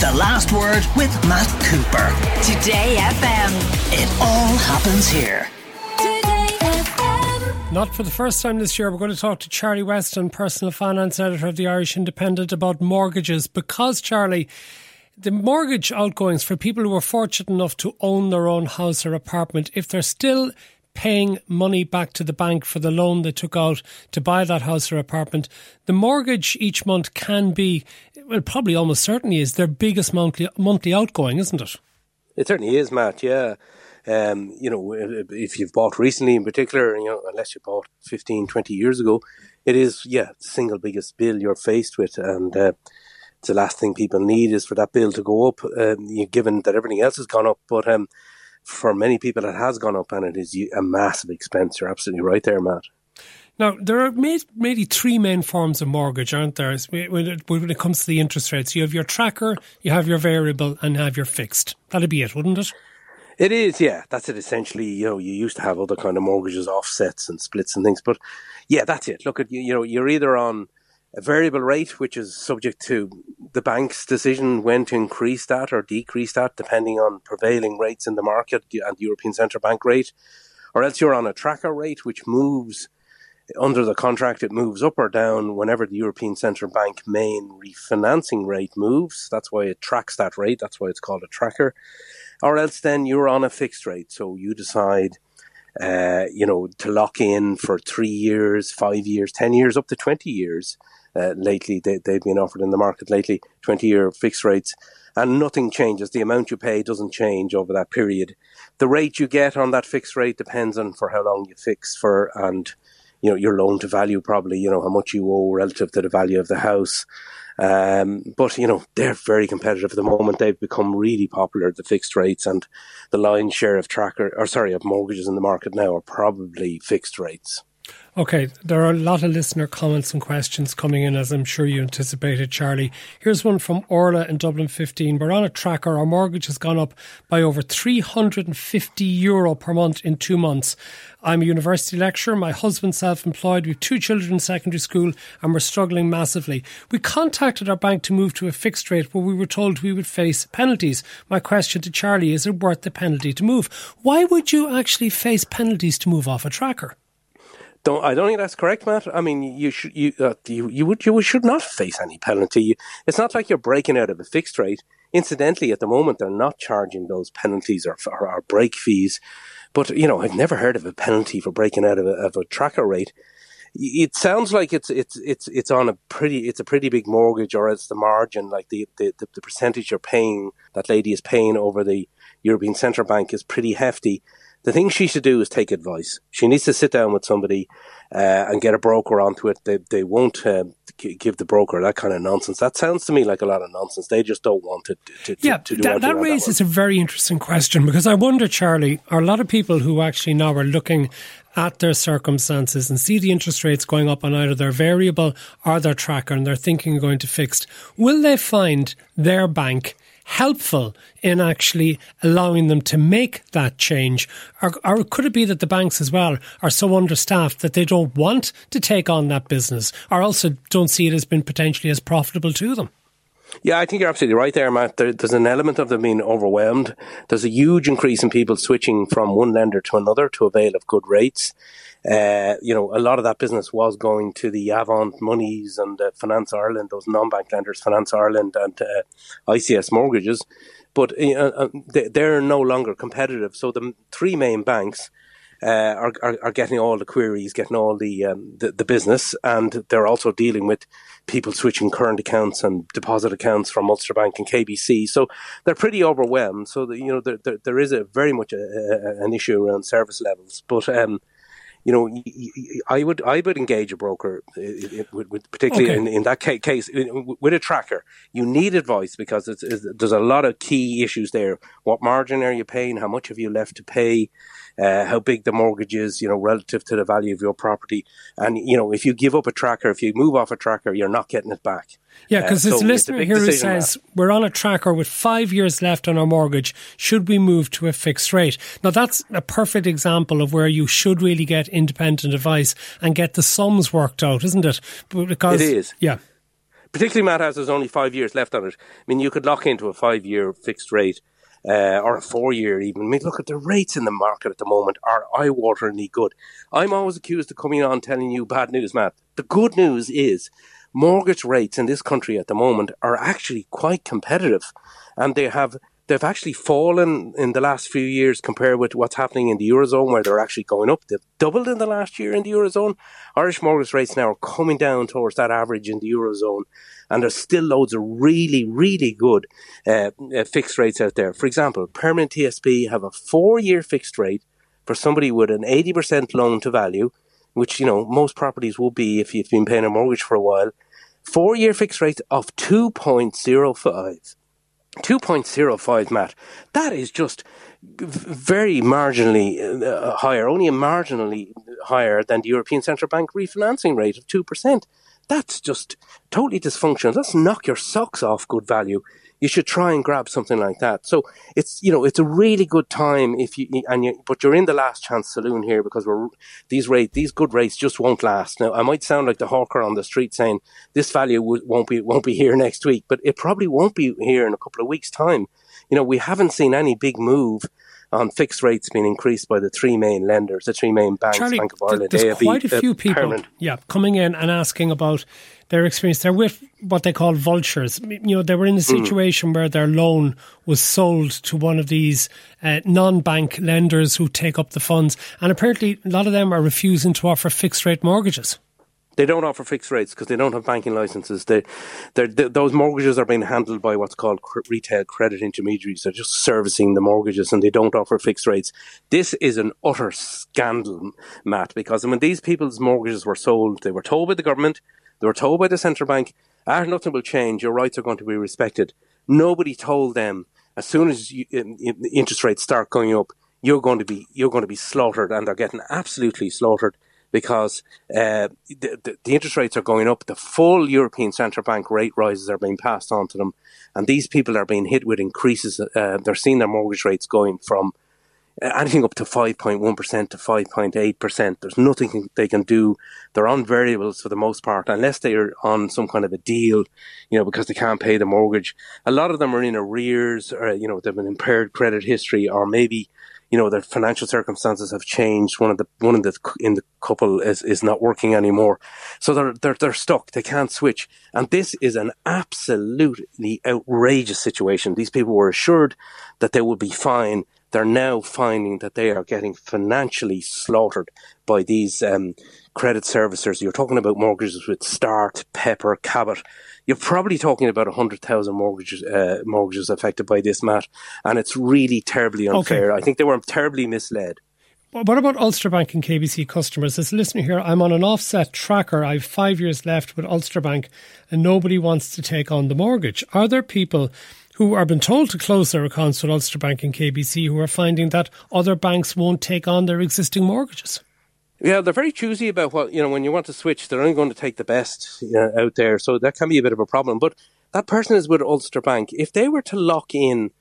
The Last Word with Matt Cooper. Today FM. It all happens here. Today FM. Not for the first time this year, we're going to talk to Charlie Weston, personal finance editor of the Irish Independent, about mortgages. Because, Charlie, the mortgage outgoings for people who are fortunate enough to own their own house or apartment, if they're still paying money back to the bank for the loan they took out to buy that house or apartment, the mortgage each month can be, well, probably almost certainly is their biggest monthly monthly outgoing, isn't it? It certainly is, Matt. Yeah. Um, you know, if you've bought recently in particular, you know, unless you bought 15, 20 years ago, it is, yeah, the single biggest bill you're faced with. And uh, the last thing people need is for that bill to go up, um, given that everything else has gone up. But um, for many people, it has gone up and it is a massive expense. You're absolutely right there, Matt. Now, there are maybe three main forms of mortgage, aren't there, when it, comes to the interest rates? You have your tracker, you have your variable, and have your fixed. That'd be it, wouldn't it? It is, yeah. That's it. Essentially, you know, you used to have other kind of mortgages, offsets and splits and things, but yeah, that's it. Look at you know, you're either on a variable rate, which is subject to the bank's decision when to increase that or decrease that, depending on prevailing rates in the market and the European Central Bank rate, or else you're on a tracker rate, which moves under the contract, it moves up or down whenever the European Central Bank main refinancing rate moves. That's why it tracks that rate. That's why it's called a tracker. Or else then you're on a fixed rate. So you decide uh, you know, to lock in for three years, five years, 10 years, up to 20 years. Uh, lately, they, they've been offered in the market lately, 20 year fixed rates, and nothing changes. The amount you pay doesn't change over that period. The rate you get on that fixed rate depends on for how long you fix for and, you know, your loan to value probably, you know, how much you owe relative to the value of the house. Um, but you know they're very competitive at the moment. They've become really popular. At the fixed rates and the lion's share of tracker, or sorry, of mortgages in the market now are probably fixed rates. Okay, there are a lot of listener comments and questions coming in, as I'm sure you anticipated, Charlie. Here's one from Orla in Dublin 15. We're on a tracker. Our mortgage has gone up by over 350 euro per month in two months. I'm a university lecturer. My husband's self employed. We have two children in secondary school and we're struggling massively. We contacted our bank to move to a fixed rate, but we were told we would face penalties. My question to Charlie is it worth the penalty to move? Why would you actually face penalties to move off a tracker? Don't I don't think that's correct, Matt. I mean, you should you uh, you you would you should not face any penalty. It's not like you're breaking out of a fixed rate. Incidentally, at the moment, they're not charging those penalties or, or, or break fees. But you know, I've never heard of a penalty for breaking out of a, of a tracker rate. It sounds like it's it's it's it's on a pretty it's a pretty big mortgage, or it's the margin, like the the, the percentage you're paying that lady is paying over the European Central Bank is pretty hefty. The thing she should do is take advice. She needs to sit down with somebody uh, and get a broker onto it. They they won't uh, give the broker that kind of nonsense. That sounds to me like a lot of nonsense. They just don't want it to, to, yeah, to do that, that raises that a very interesting question because I wonder, Charlie, are a lot of people who actually now are looking at their circumstances and see the interest rates going up on either their variable or their tracker and they're thinking of going to fixed, will they find their bank – helpful in actually allowing them to make that change? Or, or could it be that the banks as well are so understaffed that they don't want to take on that business or also don't see it as being potentially as profitable to them? Yeah, I think you're absolutely right there, Matt. There, there's an element of them being overwhelmed. There's a huge increase in people switching from one lender to another to avail of good rates. Uh, you know, a lot of that business was going to the Avant Monies and uh, Finance Ireland, those non-bank lenders, Finance Ireland and uh, ICS mortgages, but uh, uh, they're no longer competitive. So the three main banks uh, are, are, are getting all the queries, getting all the, um, the, the business, and they're also dealing with people switching current accounts and deposit accounts from Ulster Bank and KBC. So they're pretty overwhelmed. So the, you know there, there, there is a very much a, a, an issue around service levels, but. Um, you know, I would I would engage a broker, uh, uh, uh, particularly okay. in, in that case with a tracker. You need advice because it's, it's, there's a lot of key issues there. What margin are you paying? How much have you left to pay? uh, how big the mortgage is, you know, relative to the value of your property. And, you know, if you give up a tracker, if you move off a tracker, you're not getting it back. Yeah, because uh, there's so a listener here who says that. we're on a tracker with five years left on our mortgage. Should we move to a fixed rate? Now, that's a perfect example of where you should really get independent advice and get the sums worked out, isn't it? Because, it is. Yeah particularly Matt as there's only five years left on it. I mean, you could lock into a five year fixed rate. Uh, or a four year even. I mean, look at the rates in the market at the moment are eye wateringly good. I'm always accused of coming on telling you bad news, Matt. The good news is mortgage rates in this country at the moment are actually quite competitive and they have they've actually fallen in the last few years compared with what's happening in the Eurozone, where they're actually going up. They've doubled in the last year in the Eurozone. Irish mortgage rates now are coming down towards that average in the Eurozone. And there's still loads of really, really good uh, uh, fixed rates out there. For example, Permanent TSB have a four year fixed rate for somebody with an 80% loan to value, which, you know, most properties will be if you've been paying a mortgage for a while. Four year fixed rate of 2.05. 2.05, Matt. That is just very marginally uh, higher, only marginally higher than the European Central Bank refinancing rate of 2%. That's just totally dysfunctional. Let's knock your socks off good value you should try and grab something like that. So it's you know it's a really good time if you and you but you're in the last chance saloon here because we're these rate these good rates just won't last. Now I might sound like the hawker on the street saying this value won't be won't be here next week, but it probably won't be here in a couple of weeks' time. You know we haven't seen any big move on fixed rates being increased by the three main lenders, the three main banks, Charlie, Bank of Ireland, there's AIB, quite a few uh, people, permanent. yeah, coming in and asking about their experience. They're with what they call vultures. You know, they were in a Mm. situation where their loan was sold to one of these uh, non-bank lenders who take up the funds, and apparently a lot of them are refusing to offer fixed-rate mortgages. They don't offer fixed rates because they don't have banking licenses. They, they're, they, those mortgages are being handled by what's called cr- retail credit intermediaries. They're just servicing the mortgages and they don't offer fixed rates. This is an utter scandal, Matt, because when these people's mortgages were sold, they were told by the government, they were told by the central bank, ah, nothing will change. Your rights are going to be respected. Nobody told them as soon as you, in, in, interest rates start going up, you're going to be you're going to be slaughtered, and they're getting absolutely slaughtered because uh, the, the, interest rates are going up. The full European Central Bank rate rises are being passed on to them, and these people are being hit with increases. Uh, they're seeing their mortgage rates going from uh, anything up to 5.1% to 5.8%. There's nothing they can do. They're on variables for the most part, unless they are on some kind of a deal, you know, because they can't pay the mortgage. A lot of them are in arrears, or, you know, they've an impaired credit history, or maybe you know their financial circumstances have changed. One of the one of the in the couple is, is not working anymore, so they're they're they're stuck. They can't switch, and this is an absolutely outrageous situation. These people were assured that they would be fine. They're now finding that they are getting financially slaughtered by these um, credit servicers. You're talking about mortgages with Start, Pepper, Cabot. You're probably talking about 100,000 mortgages, uh, mortgages affected by this, Matt. And it's really terribly unfair. Okay. I think they were terribly misled. What about Ulster Bank and KBC customers? As a listener here, I'm on an offset tracker. I have five years left with Ulster Bank and nobody wants to take on the mortgage. Are there people who are been told to close their accounts with Ulster Bank and KBC who are finding that other banks won't take on their existing mortgages? Yeah, they're very choosy about what, you know, when you want to switch, they're only going to take the best you know, out there. So that can be a bit of a problem. But that person is with Ulster Bank. If they were to lock in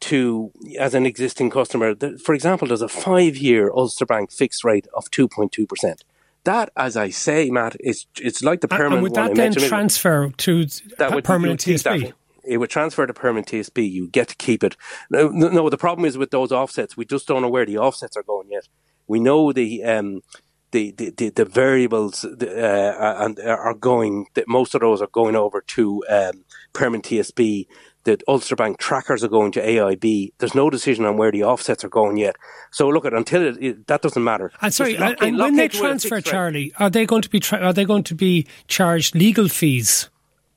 to, as an existing customer, for example, there's a five year Ulster Bank fixed rate of 2.2%. That, as I say, Matt, is it's like the permanent and would that then transfer to that would, permanent TSB? It would transfer to permanent TSB. You get to keep it. No, no, the problem is with those offsets. We just don't know where the offsets are going yet. We know the um, the, the, the, the, variables uh, and are going. That most of those are going over to um, permanent TSB. The Ulster Bank trackers are going to AIB. There's no decision on where the offsets are going yet. So look at until it, it, that doesn't matter. And sorry, and, in, when they transfer, Charlie, are they going to be tra- are they going to be charged legal fees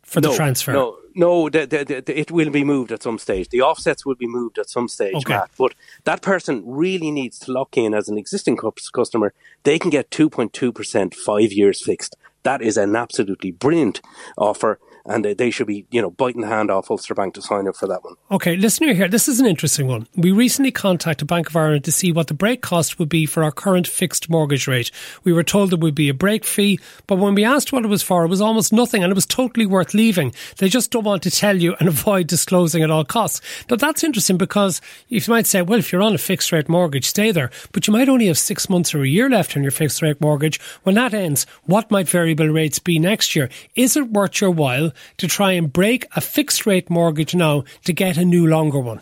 for no, the transfer? No, no, the, the, the, it will be moved at some stage. The offsets will be moved at some stage, okay. Matt. But that person really needs to lock in as an existing customer. They can get 2.2% five years fixed. That is an absolutely brilliant offer and uh, they should be, you know, biting the hand off Ulster Bank to sign up for that one. Okay, listener here, this is an interesting one. We recently contacted Bank of Ireland to see what the break cost would be for our current fixed mortgage rate. We were told there would be a break fee, but when we asked what it was for, it was almost nothing and it was totally worth leaving. They just don't want to tell you and avoid disclosing at all costs. Now that's interesting because you might say, well, if you're on a fixed rate mortgage, stay there, but you might only have six months or a year left on your fixed rate mortgage. When that ends, what might variable rates be next year? Is it worth your while to try and break a fixed rate mortgage now to get a new longer one?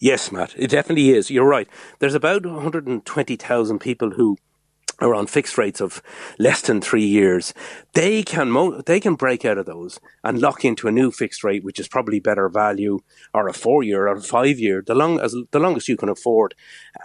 Yes, Matt, it definitely is. You're right. There's about 120,000 people who are on fixed rates of less than three years, they can mo- they can break out of those and lock into a new fixed rate, which is probably better value, or a four year or a five year, the long as the longest you can afford,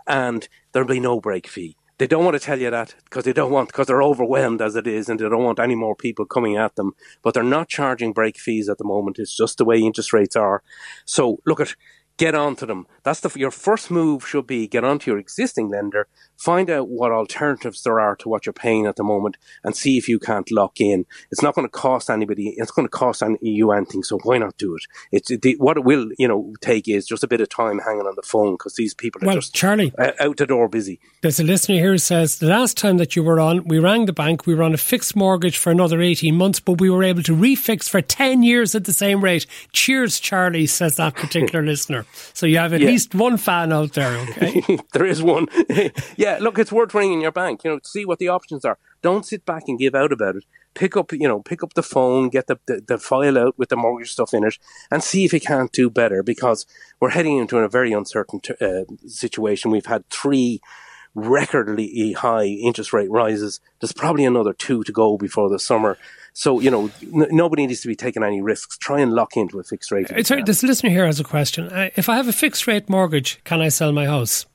and there'll be no break fee. They don't want to tell you that because they don't want because they're overwhelmed as it is, and they don't want any more people coming at them. But they're not charging break fees at the moment. It's just the way interest rates are. So look at get onto them. That's the your first move should be get onto your existing lender, find out what alternatives there are to what you're paying at the moment, and see if you can't lock in. It's not going to cost anybody. It's going to cost you anything. So why not do it? It's the, what it will you know take is just a bit of time hanging on the phone because these people are well, just Charlie out the door busy. There's a listener here who says the last time that you were on, we rang the bank. We were on a fixed mortgage for another 18 months, but we were able to refix for 10 years at the same rate. Cheers, Charlie, says that particular listener. So you have at yeah. least one fan out there, okay? there is one. yeah, look, it's worth ringing your bank, you know, to see what the options are. Don't sit back and give out about it. Pick up, you know, pick up the phone, get the, the, the file out with the mortgage stuff in it, and see if you can't do better because we're heading into a very uncertain uh, situation. We've had three recordly high interest rate rises. There's probably another two to go before the summer. So, you know, n- nobody needs to be taking any risks. Try and lock into a fixed rate. Sorry, this listener here has a question. Uh, if I have a fixed rate mortgage, can I sell my house?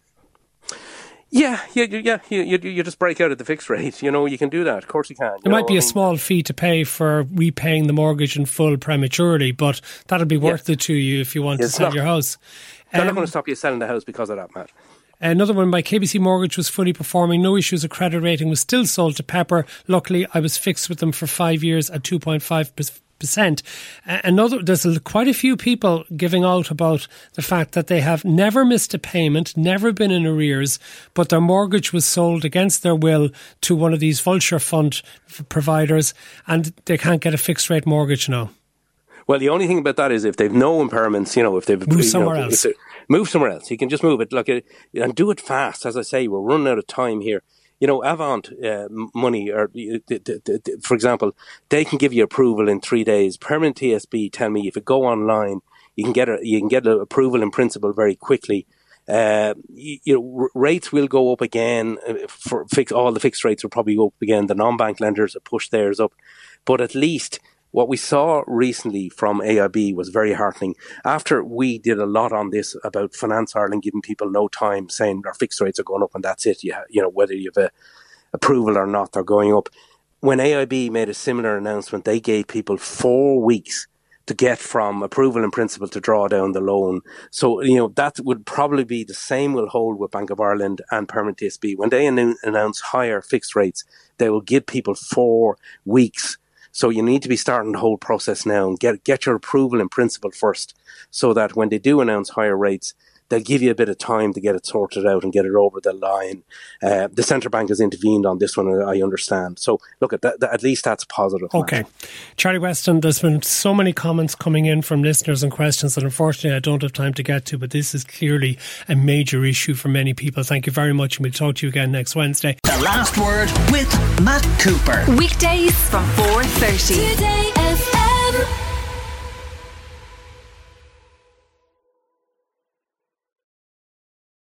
Yeah, yeah, yeah. You, you, you just break out at the fixed rate. You know, you can do that. Of course, you can. You there know, might be a small fee to pay for repaying the mortgage in full prematurely, but that'll be worth yeah. it to you if you want to sell not, your house. They're um, not going to stop you selling the house because of that, Matt. Another one by KBC Mortgage was fully performing, no issues of credit rating, was still sold to Pepper. Luckily, I was fixed with them for five years at 2.5 percent. Another, there's quite a few people giving out about the fact that they have never missed a payment, never been in arrears, but their mortgage was sold against their will to one of these vulture fund providers, and they can't get a fixed rate mortgage now. Well, the only thing about that is if they've no impairments, you know, if they've move somewhere know, else, move somewhere else. You can just move it like and do it fast. As I say, we're running out of time here. You know, Avant uh, money, or for example, they can give you approval in three days. Permanent TSB tell me if you go online, you can get a, you can get approval in principle very quickly. Uh, you, you, know, rates will go up again. Uh, for fix, all the fixed rates will probably go up again. The non-bank lenders have pushed theirs up, but at least what we saw recently from AIB was very heartening. After we did a lot on this about Finance Ireland giving people no time, saying our fixed rates are going up and that's it. You, you know, whether you have a approval or not, they're going up. When AIB made a similar announcement, they gave people four weeks to get from approval in principle to draw down the loan. So, you know, that would probably be the same will hold with Bank of Ireland and Permanent TSB. When they announce higher fixed rates, they will give people four weeks so you need to be starting the whole process now and get get your approval in principle first, so that when they do announce higher rates, they'll give you a bit of time to get it sorted out and get it over the line. Uh, the central bank has intervened on this one, I understand. So, look at that. At least that's positive. Okay, Charlie Weston. There's been so many comments coming in from listeners and questions that unfortunately I don't have time to get to. But this is clearly a major issue for many people. Thank you very much, and we'll talk to you again next Wednesday. The last word with Matt Cooper. Weekdays from four thirty.